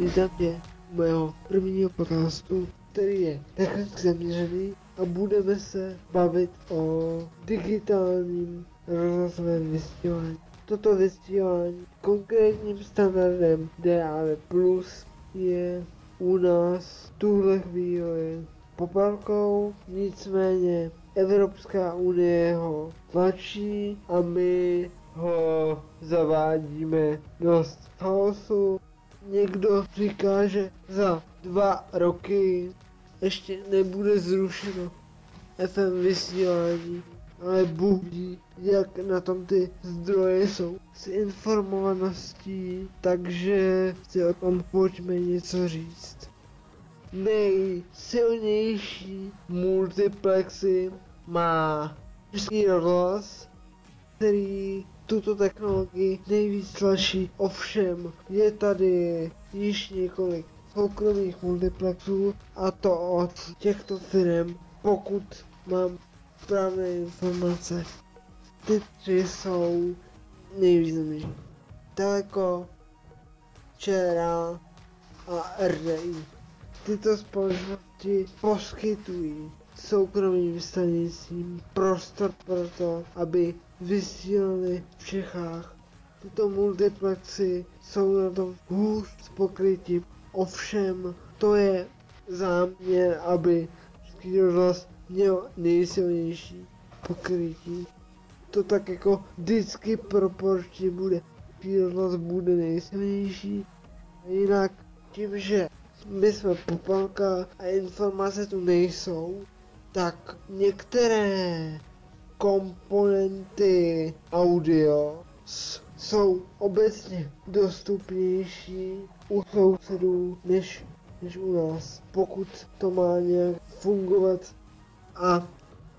U mého prvního podcastu, který je technicky zaměřený a budeme se bavit o digitálním rozhlasovém vysílání. Toto vysílání konkrétním standardem DAB Plus je u nás tuhle chvíli popelkou, nicméně Evropská unie ho tlačí a my ho zavádíme dost chaosu. Někdo říká, že za dva roky ještě nebude zrušeno FM vysílání, ale Bůh ví, jak na tom ty zdroje jsou s informovaností, takže si o tom pojďme něco říct. Nejsilnější multiplexy má český rozhlas, který tuto technologii nejvíc tlačí. Ovšem, je tady již několik soukromých multiplexů a to od těchto firm, pokud mám správné informace. Ty tři jsou nejvýznamnější. Teleko, ČRA a RDI. Tyto společnosti poskytují soukromým stanicím prostor pro to, aby vysílali v Čechách. Tyto multiplexy jsou na tom hůř s pokrytím. Ovšem, to je záměr, aby Český rozhlas měl nejsilnější pokrytí. To tak jako vždycky proporčně bude. Český rozhlas bude nejsilnější. Jinak tím, že my jsme popelka a informace tu nejsou, tak některé komponenty audio jsou obecně dostupnější u sousedů než, než u nás, pokud to má nějak fungovat. A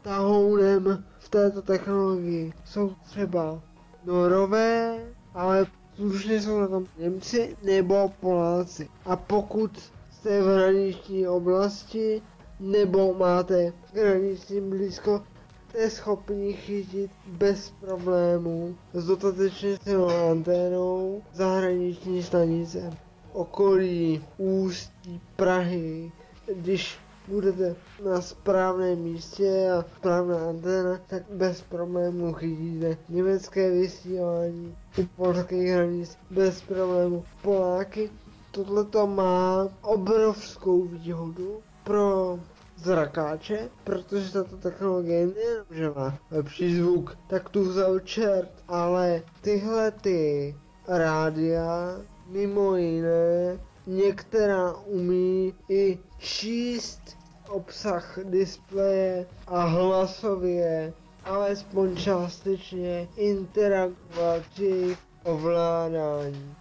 tahounem v této technologii jsou třeba Norové, ale slušně jsou na tom Němci nebo Poláci. A pokud jste v hraniční oblasti nebo máte hraniční blízko, jste schopni chytit bez problémů s dostatečně silnou anténou zahraniční stanice. Okolí Ústí, Prahy, když budete na správném místě a správná anténa, tak bez problémů chytíte německé vysílání u polských hranic bez problémů. Poláky tohle to má obrovskou výhodu pro zrakáče, protože tato technologie nejenom, že má lepší zvuk, tak tu vzal čert, ale tyhle ty rádia mimo jiné některá umí i číst obsah displeje a hlasově alespoň částečně interagovat při ovládání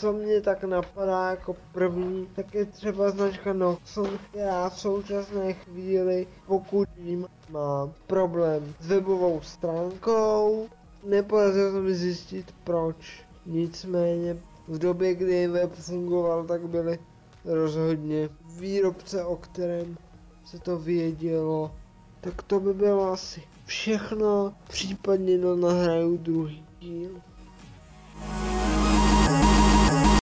co mě tak napadá jako první, tak je třeba značka Noxon, která v současné chvíli, pokud jim má problém s webovou stránkou, nepodařilo se mi zjistit proč. Nicméně v době, kdy web fungoval, tak byly rozhodně výrobce, o kterém se to vědělo. Tak to by bylo asi všechno, případně no nahraju druhý díl.